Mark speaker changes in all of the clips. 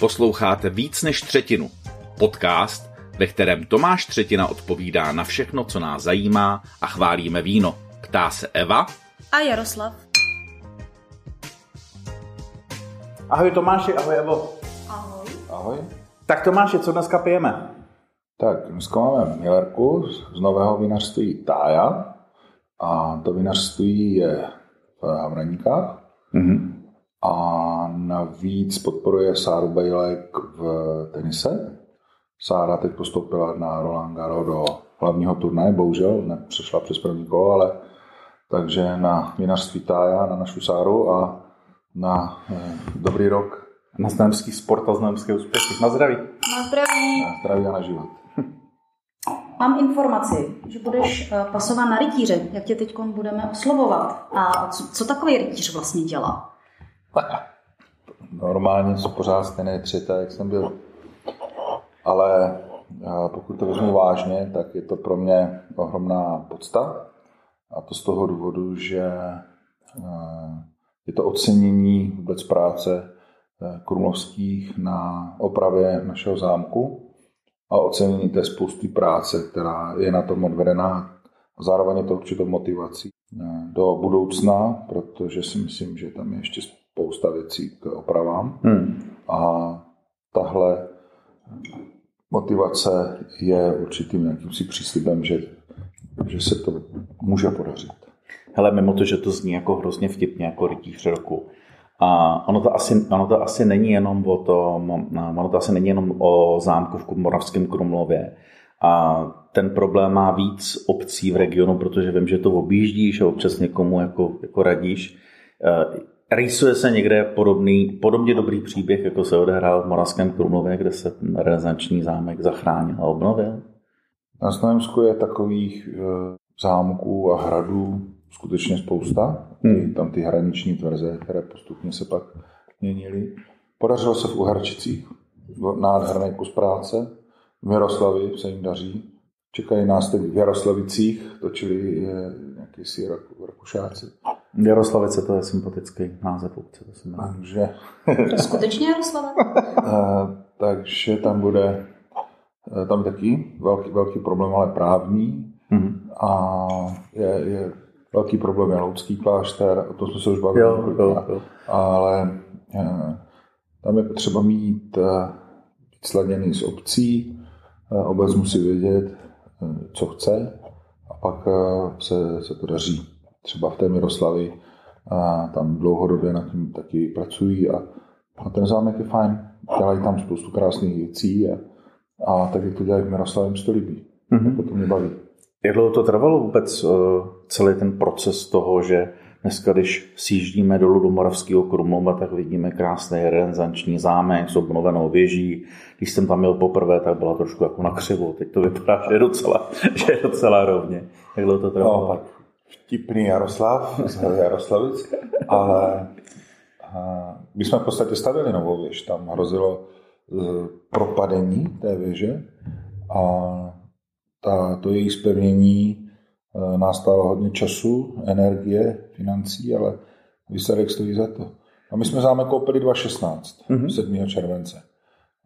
Speaker 1: Posloucháte víc než třetinu. Podcast, ve kterém Tomáš Třetina odpovídá na všechno, co nás zajímá a chválíme víno. Ptá se Eva
Speaker 2: a Jaroslav.
Speaker 3: Ahoj Tomáši, ahoj Evo.
Speaker 2: Ahoj.
Speaker 4: Ahoj.
Speaker 3: Tak Tomáši, co dneska pijeme?
Speaker 4: Tak, dneska máme Millerku z nového vinařství Tája. A to vinařství je v Havraníkách. Mm-hmm. A navíc podporuje Sáru Bejlek v tenise. Sára teď postoupila na Roland Garros do hlavního turnaje, bohužel nepřešla přes první kolo, ale takže na vinařství Tája, na našu Sáru a na eh, dobrý rok.
Speaker 3: Na znamský sport a znamské úspěchy. Na zdraví.
Speaker 2: Na zdraví.
Speaker 4: Na zdraví a na život.
Speaker 2: Mám informaci, že budeš eh, pasovat na rytíře, jak tě teď budeme oslovovat. A co, co takový rytíř vlastně dělá?
Speaker 4: Normálně jsou pořád stejné tři, jak jsem byl. Ale pokud to vezmu vážně, tak je to pro mě ohromná podsta. A to z toho důvodu, že je to ocenění vůbec práce Krumlovských na opravě našeho zámku a ocenění té spousty práce, která je na tom odvedená. Zároveň je to určitou motivací eh, do budoucna, protože si myslím, že tam je ještě spousta věcí k opravám. Hmm. A tahle motivace je určitým jakýmsi příslibem, že, že se to může podařit.
Speaker 3: Hele, mimo to, že to zní jako hrozně vtipně, jako rytíř roku, a ono to, asi, ono to asi není jenom o tom, ono to asi není jenom o zámku v Moravském Krumlově. A ten problém má víc obcí v regionu, protože vím, že to objíždíš a občas někomu jako, jako radíš. Rýsuje se někde podobný, podobně dobrý příběh, jako se odehrál v Moravském Krumlově, kde se ten renesanční zámek zachránil a obnovil?
Speaker 4: Na Znojemsku je takových e, zámků a hradů skutečně spousta. Hmm. Tam ty hraniční tvrze, které postupně se pak měnily. Podařilo se v Uherčicích, nádherný kus práce. V Jaroslavi se jim daří. Čekají nás teď v Jaroslavicích, točili je nějaký si Rakušáci.
Speaker 3: Jaroslavice to je sympatický název obce, to jsem
Speaker 4: Takže...
Speaker 2: To skutečně Jaroslava?
Speaker 4: Eh, takže tam bude eh, tam taky velký, velký problém, ale právní. Mm-hmm. A je, je velký problém je Loudský klášter, to jsme se už bavili, jo, jo, jo. ale eh, tam je potřeba mít sladěný s obcí, obec musí vědět, co chce a pak se, se to daří. Třeba v té Miroslavi a tam dlouhodobě na tím taky pracují a, a ten zámek je fajn. Dělají tam spoustu krásných věcí a, a tak, jak to dělají v Miroslavě, mi to líbí. Mm-hmm. Potom mě baví.
Speaker 3: Jak dlouho to trvalo vůbec eh, celý ten proces toho, že dneska, když sjíždíme dolů do Moravského Krumlova, tak vidíme krásný renesanční zámek s obnovenou věží. Když jsem tam měl poprvé, tak byla trošku jako na křivo. Teď to vypadá, že je docela, že je docela rovně. Jak dlouho to trvalo?
Speaker 4: No, vtipný Jaroslav, z Jaroslavic, ale my jsme v podstatě stavili novou věž. Tam hrozilo eh, propadení té věže a ta, to její spevnění eh, nás stálo hodně času, energie, financí, ale výsledek stojí za to. A my jsme zámek koupili 2016, mm-hmm. 7. července.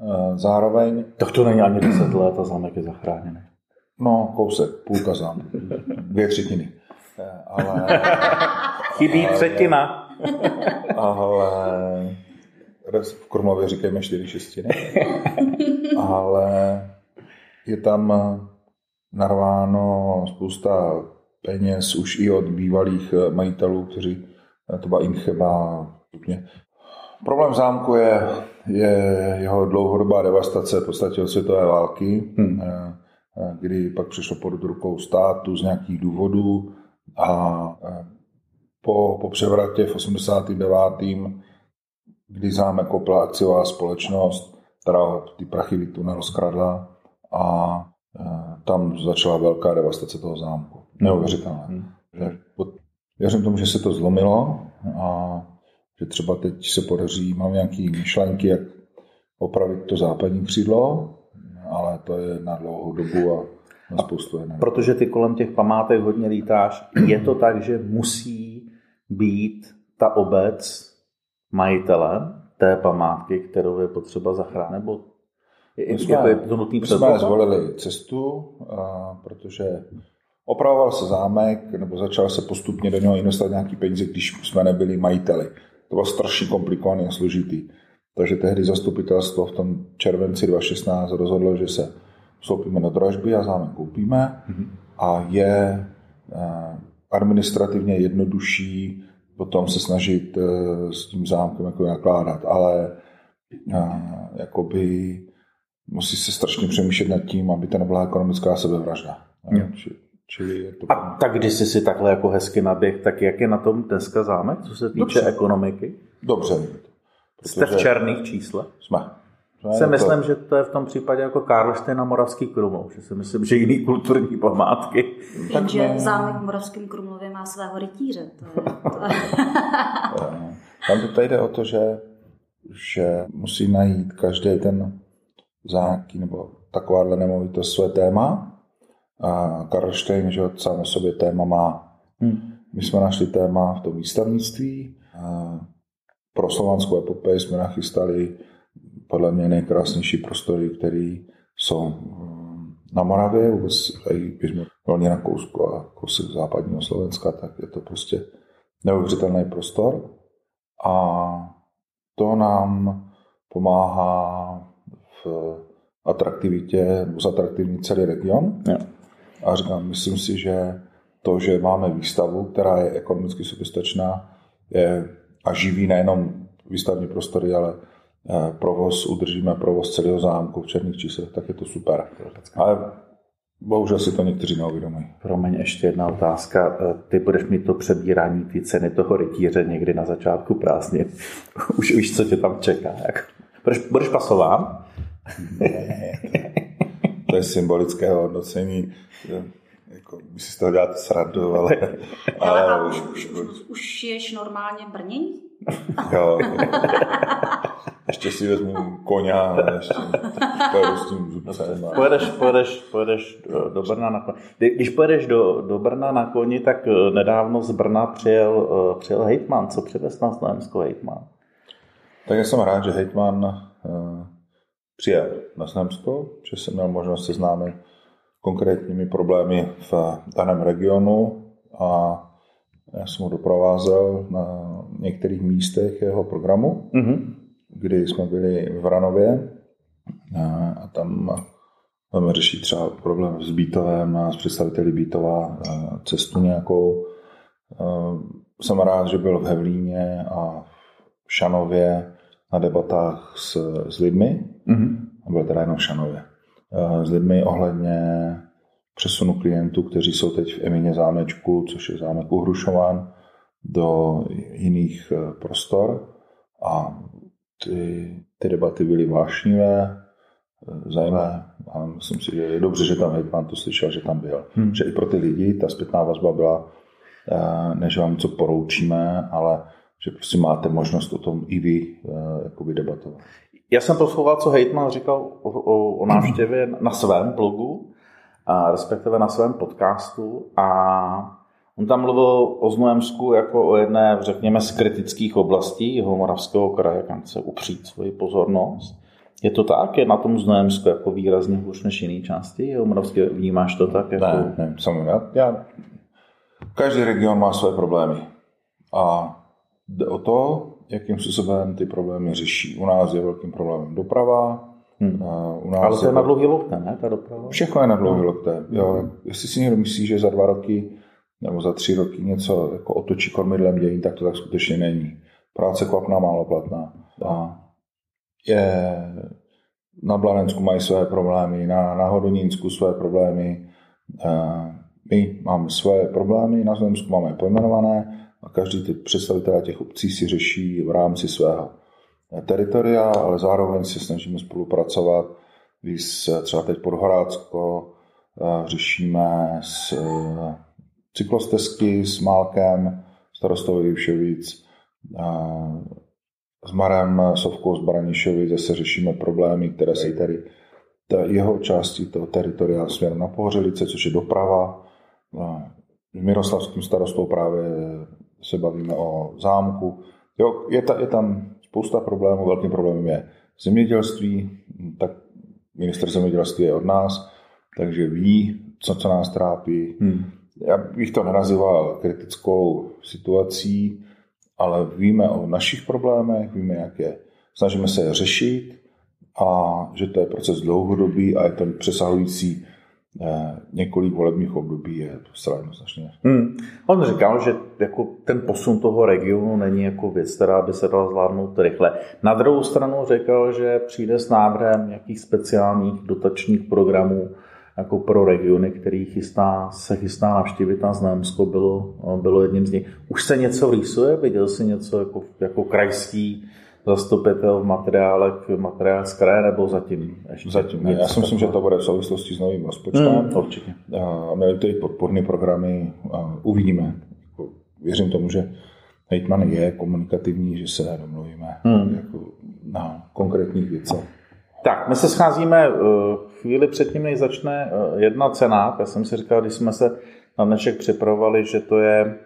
Speaker 4: Eh, zároveň...
Speaker 3: Tak to není ani 10 let a zámek je zachráněný.
Speaker 4: No, kousek, půlka zámku, dvě třetiny.
Speaker 3: Eh, ale... Chybí ale, třetina.
Speaker 4: Ale v Krumlově říkáme čtyři šestiny. Ale je tam narváno spousta peněz už i od bývalých eh, majitelů, kteří eh, to byla Incheba. Problém zámku je, je jeho dlouhodobá devastace v podstatě od světové války, hmm. Eh, kdy pak přišlo pod rukou státu z nějakých důvodů a po, po převratě v 89. kdy zámek koupila akciová společnost, která ty prachy vytunel zkradla a tam začala velká devastace toho zámku. Neuvěřitelné. Hmm. Že, věřím tomu, že se to zlomilo a že třeba teď se podaří, mám nějaké myšlenky, jak opravit to západní křídlo, ale to je na dlouhou dobu a na spoustu
Speaker 3: energie. Protože ty kolem těch památek hodně lítáš, je to tak, že musí být ta obec majitelem té památky, kterou je potřeba zachránit, nebo
Speaker 4: je, jsme, je to nutný my jsme zvolili cestu, a, protože opravoval se zámek, nebo začal se postupně do něho investovat nějaký peníze, když jsme nebyli majiteli. To bylo strašně komplikovaný a složitý. Takže tehdy zastupitelstvo v tom červenci 2016 rozhodlo, že se vstoupíme do dražby a zámek koupíme mm-hmm. a je eh, administrativně jednodušší potom se snažit eh, s tím zámkem jako nakládat, ale eh, jakoby musí se strašně přemýšlet nad tím, aby to nebyla ekonomická sebevražda.
Speaker 3: Čili je to... A tak když jsi si takhle jako hezky naběh, tak jak je na tom dneska zámek, co se týče Dobře. ekonomiky?
Speaker 4: Dobře.
Speaker 3: Jste v černých číslech?
Speaker 4: Jsme.
Speaker 3: Já si myslím, to... že to je v tom případě jako Karlštejn na Moravský Krumlov, že si myslím, že jiný kulturní památky.
Speaker 2: Takže ne... zámek v Moravském Krumlově má svého rytíře. To je, to.
Speaker 4: Tam to tady jde o to, že, že musí najít každý ten zámky nebo takováhle nemovitost své téma. A Karlštejn, že sám o sobě téma má. Hmm. My jsme našli téma v tom výstavnictví. A pro slovanskou epopej jsme nachystali podle mě nejkrásnější prostory, které jsou mm, na Moravě, vůbec i když jsme volně na kousku a kousek západního Slovenska, tak je to prostě neuvěřitelný prostor. A to nám pomáhá v atraktivitě, nebo zatraktivní celý region. Ja. A říkám, myslím si, že to, že máme výstavu, která je ekonomicky soběstačná, je a živí nejenom výstavní prostory, ale provoz, udržíme provoz celého zámku v černých číslech, tak je to super. Ale bohužel si to někteří neuvědomují.
Speaker 3: Promiň, ještě jedna otázka. Eh, ty budeš mít to přebírání ty ceny toho rytíře někdy na začátku prázdnin. Už víš, co tě tam čeká. Jak? Budeš, budeš pasován?
Speaker 4: Ne, to je symbolické hodnocení jako, by si z toho dělat srandu, ale...
Speaker 2: ale, ale už, už, už, už ješ normálně brnění?
Speaker 4: Jo. ještě si vezmu koně a ještě pojedu s tím zubcem.
Speaker 3: Pojedeš, pojedeš, pojedeš do, do Brna na koni. Když pojedeš do, do Brna na koni, tak eh, nedávno z Brna přijel, eh, přijel hejtman. Co přivez na Slovensko hejtman?
Speaker 4: Tak já jsem rád, že hejtman uh, přijel na Slovensko, že jsem měl možnost seznámit konkrétními problémy v daném regionu a já jsem ho doprovázel na některých místech jeho programu, mm-hmm. kdy jsme byli v Vranově a, a tam budeme řešit třeba problém s Bítovem a s představiteli Bítova cestu nějakou. Jsem rád, že byl v Hevlíně a v Šanově na debatách s, s lidmi. Mm-hmm. Byl teda jenom v Šanově. S lidmi ohledně přesunu klientů, kteří jsou teď v Emině zámečku, což je zámek uhrušován, do jiných eh, prostor. A ty, ty debaty byly vášnivé, eh, zajímavé a myslím si, že je dobře, že tam hejtman to slyšel, že tam byl. Hmm. Že i pro ty lidi ta zpětná vazba byla, než vám něco poroučíme, ale že prostě máte možnost o tom i vy jakoby debatovat.
Speaker 3: Já jsem poslouchal, co Hejtman říkal o, o, o návštěvě na svém blogu, a respektive na svém podcastu a on tam mluvil o Znojemsku jako o jedné, řekněme, z kritických oblastí jeho moravského kraje, kam chce upřít svoji pozornost. Je to tak? Je na tom Znojemsku jako výrazně hůř než jiný části? Jeho moravské vnímáš to tak? Jako...
Speaker 4: Ne, ne, samozřejmě. Já, každý region má své problémy. A jde o to, jakým způsobem ty problémy řeší. U nás je velkým problémem doprava,
Speaker 3: Hmm. U nás Ale to je na dlouhý lokte, ne, ta doprava?
Speaker 4: Všechno je na dlouhý hmm. lokte. Jo. Jestli si někdo myslí, že za dva roky nebo za tři roky něco jako otočí kormidlem dění, tak to tak skutečně není. Práce kvapná málo platná. A je, na Blanensku mají své problémy, na, na Hodonínsku své problémy, my máme své problémy, na Zemsku máme pojmenované, a každý ty představitelé těch obcí si řeší v rámci svého teritoria, ale zároveň se snažíme spolupracovat. Když třeba teď Podhorácko řešíme s cyklostezky s Málkem, starostou eh, s Marem Sovkou z Baranišovic zase řešíme problémy, které se tady jeho části toho teritoria směrem na Pohořelice, což je doprava. S Miroslavským starostou právě se bavíme o zámku. Jo, je, ta, je tam spousta problémů. Velkým problémem je zemědělství, tak minister zemědělství je od nás, takže ví, co, co nás trápí. Hmm. Já bych to nenazýval kritickou situací, ale víme o našich problémech, víme, jak je. Snažíme se je řešit a že to je proces dlouhodobý a je to přesahující eh, několik volebních období je to zcela jednoznačně.
Speaker 3: Hmm. On říkal, že jako ten posun toho regionu není jako věc, která by se dala zvládnout rychle. Na druhou stranu řekl, že přijde s návrhem nějakých speciálních dotačních programů jako pro regiony, který chystá, se chystá navštívit na Znamsko, bylo, bylo jedním z nich. Už se něco rýsuje? Viděl jsi něco jako, jako krajský zastupitel v materiále, materiál z kraje, nebo zatím?
Speaker 4: Ještě zatím ne. Já si myslím, že to bude v souvislosti s novým rozpočtem. Hmm,
Speaker 3: určitě.
Speaker 4: A měli tady podporné programy a uvidíme. Jako věřím tomu, že hejtman je komunikativní, že se domluvíme hmm. jako na konkrétních věcech.
Speaker 3: Tak, my se scházíme eh, chvíli předtím, než začne eh, jedna cena. Já jsem si říkal, když jsme se na dnešek připravovali, že to je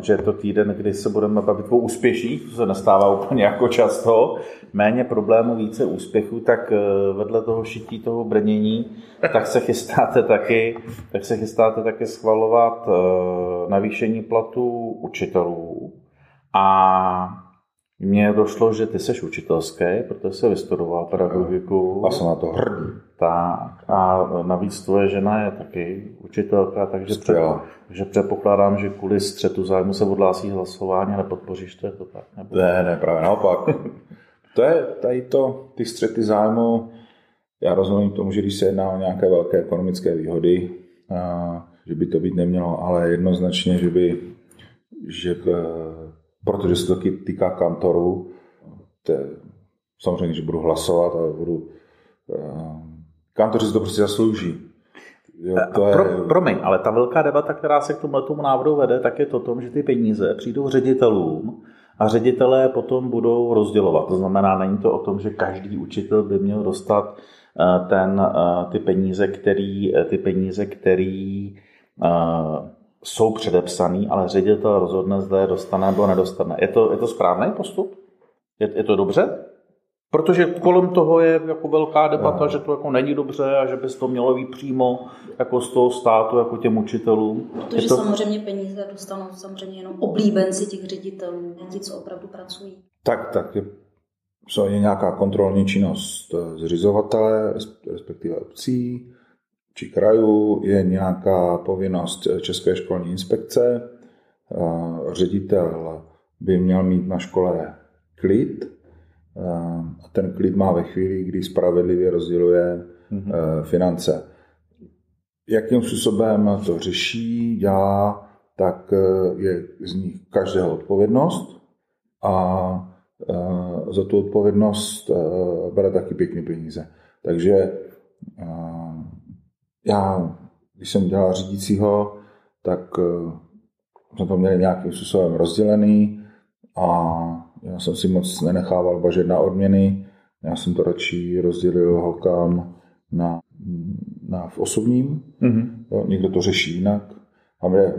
Speaker 3: že je to týden, kdy se budeme bavit o úspěších, to se nestává úplně jako často, méně problémů, více úspěchů, tak eh, vedle toho šití, toho brnění, tak se chystáte taky, tak se chystáte taky schvalovat eh, navýšení platů učitelů. A mně došlo, že ty jsi učitelský, protože se vystudoval pedagogiku.
Speaker 4: A jsem na to hrdý.
Speaker 3: Tak a navíc tvoje žena je taky učitelka, takže, před, takže předpokládám, že kvůli střetu zájmu se odhlásí hlasování nepodpoříš to, je to tak?
Speaker 4: Nebo... Ne, ne, právě naopak. to je tady to, ty střety zájmu, já rozumím tomu, že když se jedná o nějaké velké ekonomické výhody, a, že by to být nemělo, ale jednoznačně, že by, že protože se to týká kantorů, samozřejmě, že budu hlasovat a budu kantoři si to prostě zaslouží.
Speaker 3: Jo, to je... Pro, promiň, ale ta velká debata, která se k tomu návrhu vede, tak je to tom, že ty peníze přijdou ředitelům a ředitelé potom budou rozdělovat. To znamená, není to o tom, že každý učitel by měl dostat eh, ten, eh, ty peníze, který, eh, ty peníze, který jsou předepsaný, ale ředitel rozhodne, zda je dostane nebo nedostane. Je to, je to správný postup? Je, je to dobře? Protože kolem toho je jako velká debata, že to jako není dobře a že by to mělo být přímo jako z toho státu, jako těm učitelům.
Speaker 2: Protože
Speaker 3: to...
Speaker 2: samozřejmě peníze dostanou samozřejmě jenom oblíbenci těch ředitelů, ti, co opravdu pracují.
Speaker 4: Tak, tak je, co je nějaká kontrolní činnost zřizovatele, respektive obcí či krajů, je nějaká povinnost České školní inspekce, ředitel by měl mít na škole klid, a ten klid má ve chvíli, kdy spravedlivě rozděluje mm-hmm. finance. Jakým způsobem to řeší, dělá, tak eh, je z nich každého odpovědnost a eh, za tu odpovědnost bere taky pěkný peníze. Takže já, když jsem dělal řídícího, tak jsme to měli nějakým způsobem rozdělený a já jsem si moc nenechával bažet na odměny, já jsem to radši rozdělil holkám na, na v osobním, mm-hmm. jo, někdo to řeší jinak. A mě,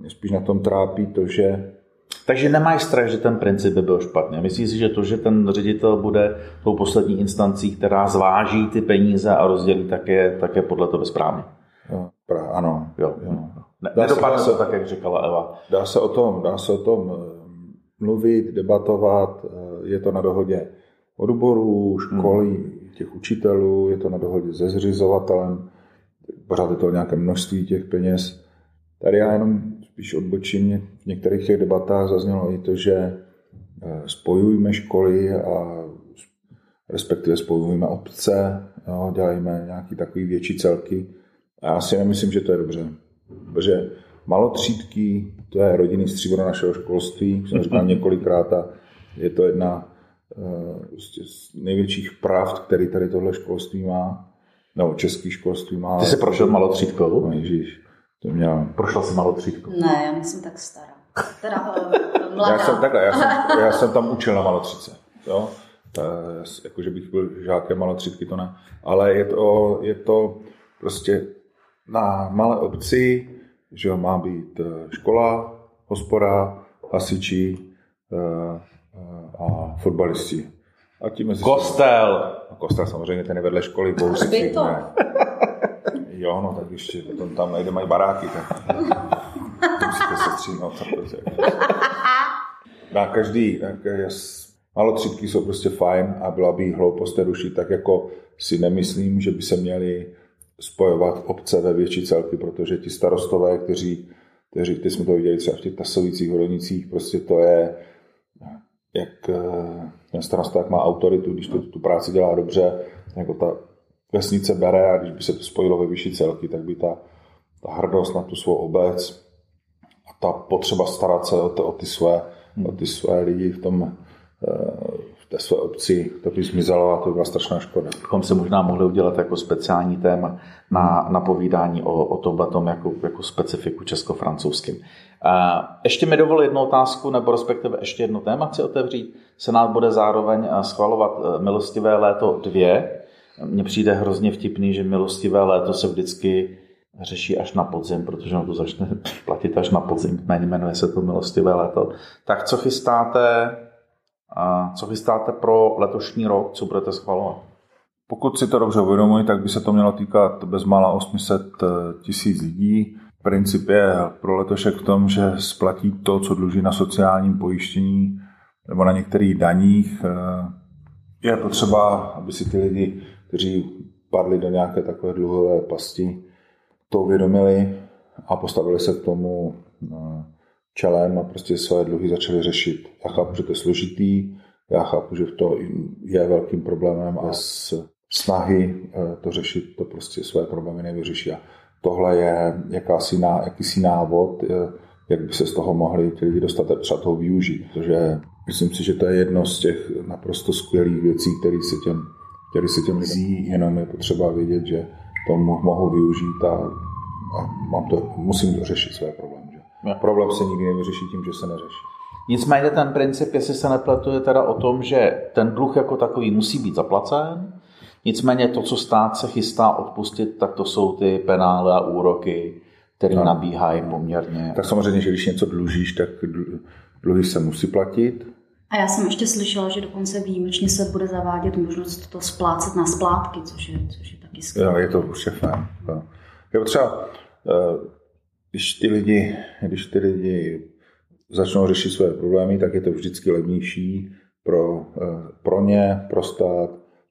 Speaker 4: mě spíš na tom trápí to, že
Speaker 3: takže nemáš strach, že ten princip by byl špatně. Myslíš si, že to, že ten ředitel bude tou poslední instancí, která zváží ty peníze a rozdělí, tak je, tak je podle toho správně?
Speaker 4: Jo, pra, ano.
Speaker 3: Jo. jo. Ne, nedopadne se, to tak, jak říkala Eva.
Speaker 4: Dá se o tom, dá se o tom mluvit, debatovat, eh, je to na dohodě odborů, školy, hmm. těch učitelů, je to na dohodě se zřizovatelem, pořád je to nějaké množství těch peněz. Tady já jenom spíš odbočím, v některých těch debatách zaznělo i to, že eh, spojujeme školy a respektive spojujeme obce, jo, dělejme nějaký takový větší celky. A já si nemyslím, že to je dobře. Protože malotřídky, to je rodinný stříbro našeho školství, jsem říkal několikrát a je to jedna eh, prostě z největších pravd, který tady tohle školství má, nebo český školství má.
Speaker 3: Ty jsi prošel malotřídkou?
Speaker 4: No ježíš, to měl.
Speaker 3: Prošel jsi malotřídkou?
Speaker 2: Ne, já nejsem tak stará. Teda uh, mladá.
Speaker 4: Já jsem, takhle, já jsem, já jsem tam učil na malotřídce. Jo? jako, že bych byl žákem malotřídky, to ne. Ale je to, je to prostě na malé obci, že má být eh, škola, hospoda, hasiči, eh, a fotbalisti.
Speaker 3: A tím Kostel.
Speaker 4: A kostel samozřejmě, ten je vedle školy.
Speaker 2: to.
Speaker 4: Jo, no tak ještě potom tam najde mají baráky. Tak musíte se stříhnout. Na každý, malotřídky jsou prostě fajn a byla by hloupost rušit, tak jako si nemyslím, že by se měli spojovat obce ve větší celky, protože ti starostové, kteří, kteří teď jsme to viděli třeba v těch tasovících hronicích, prostě to je, jak eh, ten starosta jak má autoritu, když to, tu práci dělá dobře, jako ta vesnice bere a když by se to spojilo ve vyšší celky, tak by ta, ta hrdost na tu svou obec a ta potřeba starat se o, ty, o, ty, své, o ty své lidi v tom, eh, té své obci, to by zmizelo a to by byla strašná škoda.
Speaker 3: Bychom se možná mohli udělat jako speciální téma na, na povídání o, o tomhle jako, jako specifiku česko-francouzským. Ještě mi dovol jednu otázku, nebo respektive ještě jedno téma chci otevřít. Senát bude zároveň schvalovat eh, milostivé léto dvě. Mně přijde hrozně vtipný, že milostivé léto se vždycky řeší až na podzim, protože ono to začne platit až na podzim, jmenuje se to milostivé léto. Tak co chystáte co chystáte pro letošní rok, co budete schvalovat?
Speaker 4: Pokud si to dobře uvědomuji, tak by se to mělo týkat bezmála 800 eh, tisíc lidí. Princip je pro letošek v tom, že splatí to, co dluží na sociálním pojištění nebo na některých daních. Eh, je potřeba, aby si ty lidi, kteří padli do nějaké takové dluhové pasti, to uvědomili a postavili se k tomu eh, čelem a prostě své dluhy začali řešit. Já chápu, že to je složitý, já chápu, že to je velkým problémem a z snahy eh, to řešit, to prostě své problémy nevyřeší. A tohle je jakási ná, jakýsi návod, eh, jak by se z toho mohli ty lidi dostat a třeba toho využít. Protože myslím si, že to je jedno z těch naprosto skvělých věcí, které se těm, které se těm lidí, jenom je potřeba vědět, že to mohou využít a, a mám to, musím to řešit své problémy. No. Problém se nikdy nevyřeší tím, že se neřeší.
Speaker 3: Nicméně ten princip, jestli se nepletu, je teda o tom, že ten dluh jako takový musí být zaplacen, nicméně to, co stát se chystá odpustit, tak to jsou ty penále a úroky, které no. nabíhají poměrně.
Speaker 4: Tak samozřejmě, že když něco dlužíš, tak dluhy se musí platit.
Speaker 2: A já jsem ještě slyšela, že dokonce výjimečně se bude zavádět možnost to splácet na splátky, což je, což je taky skvělé.
Speaker 4: Jo, je to určitě fajn. Je potřeba eh, když ty lidi, když ty lidi začnou řešit své problémy, tak je to vždycky levnější pro, eh, pro ně, pro stát,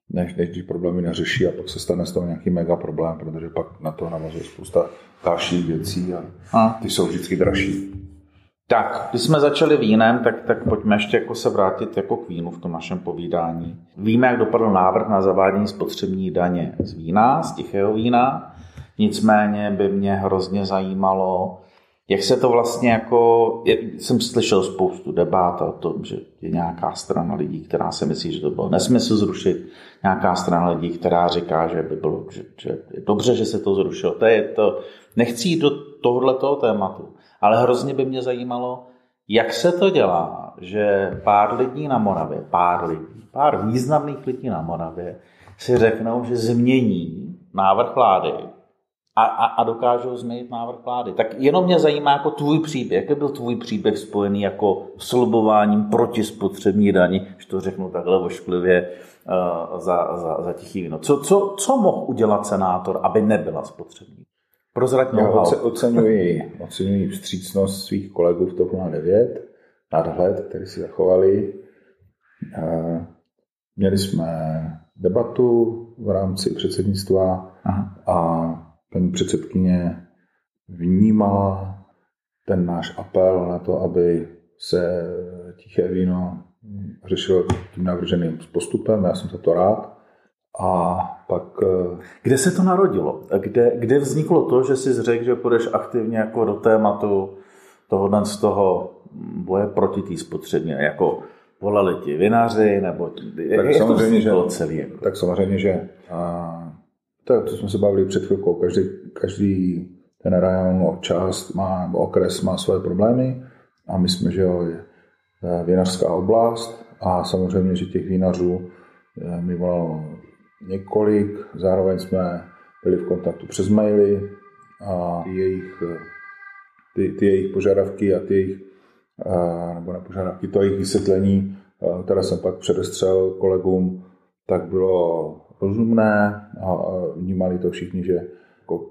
Speaker 4: než, než když problémy neřeší a pak se stane z toho nějaký mega problém, protože pak na to navazuje spousta dalších věcí a, a ty jsou vždycky dražší.
Speaker 3: Tak, když jsme začali vínem, tak, tak pojďme ještě jako se vrátit jako k vínu v tom našem povídání. Víme, jak dopadl návrh na zavádění spotřební daně z vína, z tichého vína. Nicméně by mě hrozně zajímalo, jak se to vlastně jako, jsem slyšel spoustu debat o tom, že je nějaká strana lidí, která si myslí, že to bylo nesmysl zrušit, nějaká strana lidí, která říká, že by bylo, že, že je dobře, že se to zrušilo. To je to, nechci jít do tohoto tématu, ale hrozně by mě zajímalo, jak se to dělá, že pár lidí na Moravě, pár lidí, pár významných lidí na Moravě si řeknou, že změní návrh vlády a, a, a dokážou změnit návrh vlády. Tak jenom mě zajímá jako tvůj příběh. Jaký byl tvůj příběh spojený jako slobováním proti spotřební dani, že to řeknu takhle ošklivě uh, za, za, za tichý víno. Co, co, co mohl udělat senátor, aby nebyla spotřební?
Speaker 4: Prozrať Já oceňuji, oceňuji vstřícnost svých kolegů v TOP 09, nadhled, který si zachovali. Uh, měli jsme debatu v rámci předsednictva Aha. a paní předsedkyně vnímala ten náš apel na to, aby se tiché víno řešilo tím navrženým postupem. Já jsem za to rád. A pak... Eh,
Speaker 3: kde se to narodilo? Kde, kde vzniklo to, že jsi řekl, že půjdeš aktivně jako do tématu tohohle z toho boje proti té spotřebě? Jako volali ti vinaři, nebo
Speaker 4: tak jak samozřejmě, to že, celý? Jako? Tak samozřejmě, že a, to, to jsme se bavili před chvilkou. Každý, každý ten rajon, část má, nebo okres má své problémy a my jsme, že jo, je vinařská oblast a samozřejmě, že těch vinařů eh, mi volalo několik, zároveň jsme byli v kontaktu přes maily a ty jejich, ty, ty jejich požadavky a ty jejich, nebo na požadavky, to jejich vysvětlení které jsem pak předestřel kolegům, tak bylo rozumné a vnímali to všichni, že jako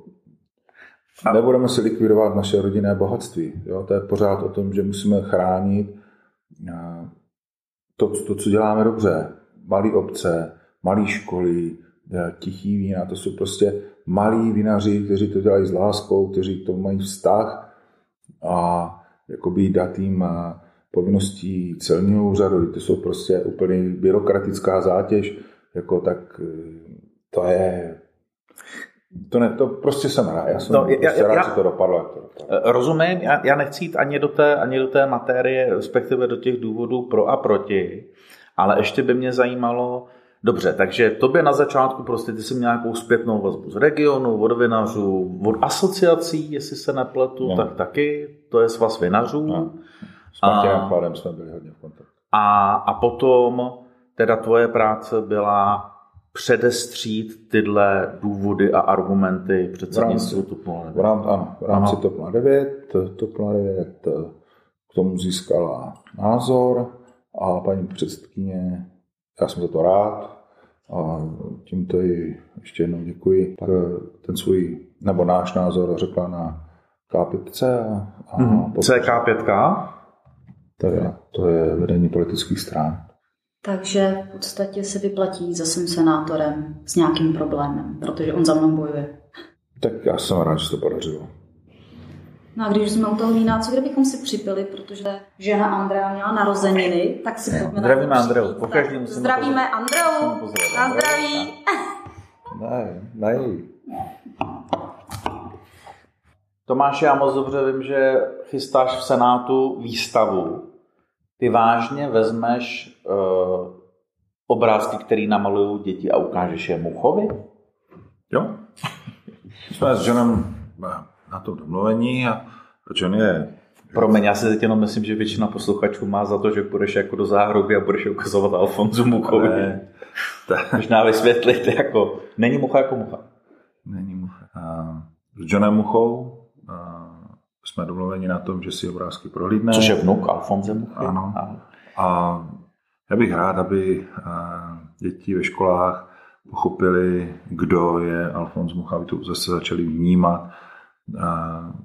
Speaker 4: nebudeme si likvidovat naše rodinné bohatství. Jo? To je pořád o tom, že musíme chránit to, to co děláme dobře. Malé obce, malé školy, tichý vína, to jsou prostě malí vinaři, kteří to dělají s láskou, kteří k tomu mají vztah a jakoby dát jim povinností celního úřadu, to jsou prostě úplně byrokratická zátěž, jako tak eh, to je to, ne, to prostě jsem rád. Já jsem no, já, prostě já, rád, já, že to dopadlo. Jak to dopadlo.
Speaker 3: Eh, rozumím, já, já nechci jít ani do, té, ani do té materie, respektive do těch důvodů pro a proti, ale ještě by mě zajímalo, Dobře, takže tobě na začátku prostě ty jsi měl nějakou zpětnou vazbu z regionu, od vinařů, od asociací, jestli se nepletu, no. tak taky, to je svaz vinařů. No.
Speaker 4: S Martinem Kladem jsme byli hodně v kontaktu.
Speaker 3: A, a potom teda tvoje práce byla předestřít tyhle důvody a argumenty předsednictvu TOP 09.
Speaker 4: V rámci, ano, v rámci TOP 09, TOP 09 k tomu získala názor a paní předsedkyně, já jsem za to rád a tímto ji ještě jednou děkuji, tak ten svůj, nebo náš názor řekla na K5 a, a
Speaker 3: mm-hmm. CK5?
Speaker 4: To je, to je vedení politických stran.
Speaker 2: Takže v podstatě se vyplatí za svým senátorem s nějakým problémem, protože on za mnou bojuje.
Speaker 4: Tak já jsem rád, že se to podařilo.
Speaker 2: No a když jsme u toho vína, co kdybychom si připili, protože žena Andrea měla narozeniny, tak si pojďme
Speaker 3: Zdravíme Andreu, po každém musíme
Speaker 2: Zdravíme Andreu, na zdraví.
Speaker 4: Ne, ne.
Speaker 3: Tomáš, já moc dobře vím, že chystáš v Senátu výstavu. Ty vážně vezmeš uh, obrázky, které namalují děti a ukážeš je Muchovi?
Speaker 4: Jo. Jsme s Johnem na to domluvení a John je
Speaker 3: Promiň, já si teď jenom myslím, že většina posluchačů má za to, že půjdeš jako do záhroby a budeš ukazovat Alfonzu Muchovi. Tak. Možná vysvětlit, jako, není mucha jako mucha.
Speaker 4: Není mucha. A s Johnem Muchou jsme domluveni na tom, že si obrázky prohlídne.
Speaker 3: Což je vnuk Alfonze Muchy.
Speaker 4: Ano. A já bych rád, aby děti ve školách pochopili, kdo je Alfons Mucha, aby to zase začali vnímat,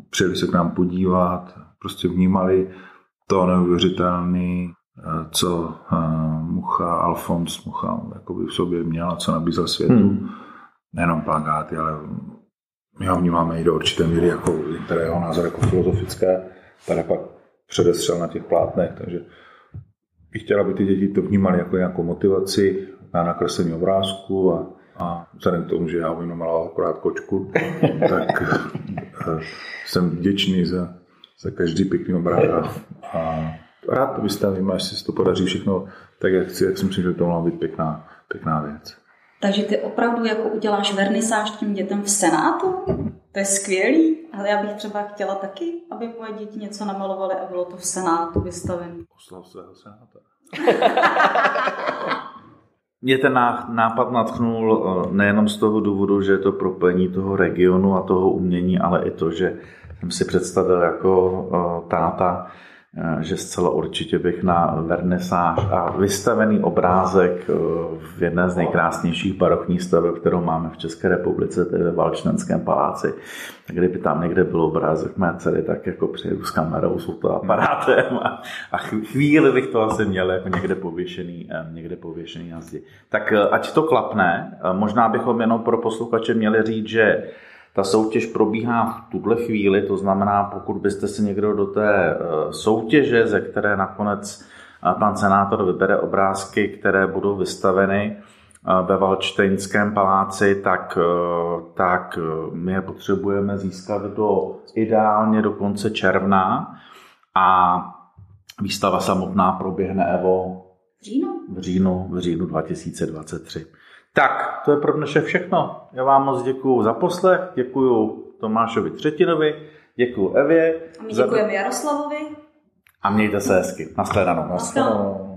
Speaker 4: přijeli se k nám podívat, prostě vnímali to neuvěřitelné, co Mucha, Alfons Mucha jakoby v sobě měl a co nabízel světu. Hmm. Nejenom plagáty, ale my ho vnímáme i do určité míry jako jeho názor jako filozofické, tady pak předestřel na těch plátnech, takže bych chtěl, aby ty děti to vnímali jako nějakou motivaci na nakreslení obrázku a, a vzhledem k tomu, že já umím malovat akorát kočku, tak eh, jsem vděčný za, za každý pěkný obrázek a rád to vystavím, až se to podaří všechno tak, jak chci, jak si myslím, že to mohla být pěkná, pěkná věc.
Speaker 2: Takže ty opravdu jako uděláš vernisáž tím dětem v Senátu? To je skvělý, ale já bych třeba chtěla taky, aby moje děti něco namalovaly a bylo to v Senátu vystavené.
Speaker 4: Oslav svého senátora.
Speaker 3: Mě ten nápad natchnul eh, nejenom z toho důvodu, že je to propojení toho regionu a toho umění, ale i to, že jsem si představil jako eh, táta, že zcela určitě bych na vernisáž a vystavený obrázek eh, v jedné z nejkrásnějších barokních staveb, kterou máme v České republice, tedy ve Valčnenském paláci. Tak kdyby tam někde byl obrázek mé dcery, tak jako přijedu s kamerou, s fotoaparátem a, a chvíli bych to asi měl jako někde pověšený, eh, někde pověšený na zdi. Tak ať to klapne, možná bychom jenom pro posluchače měli říct, že ta soutěž probíhá v tuhle chvíli, to znamená, pokud byste si někdo do té eh, soutěže, ze které nakonec eh, pan senátor vybere obrázky, které budou vystaveny eh, ve Valčtejnském paláci, tak, tak my je potřebujeme získat do ideálně do konce června a výstava samotná proběhne Evo
Speaker 2: v říjnu,
Speaker 3: v říjnu, v říjnu 2023. Tak, to je pro dnešek všechno. Já vám moc děkuji za poslech, děkuji Tomášovi Třetinovi, děkuji Evě.
Speaker 2: A my děkujeme za... Jaroslavovi.
Speaker 3: A mějte se hezky. Naschledanou.
Speaker 2: Naschledanou.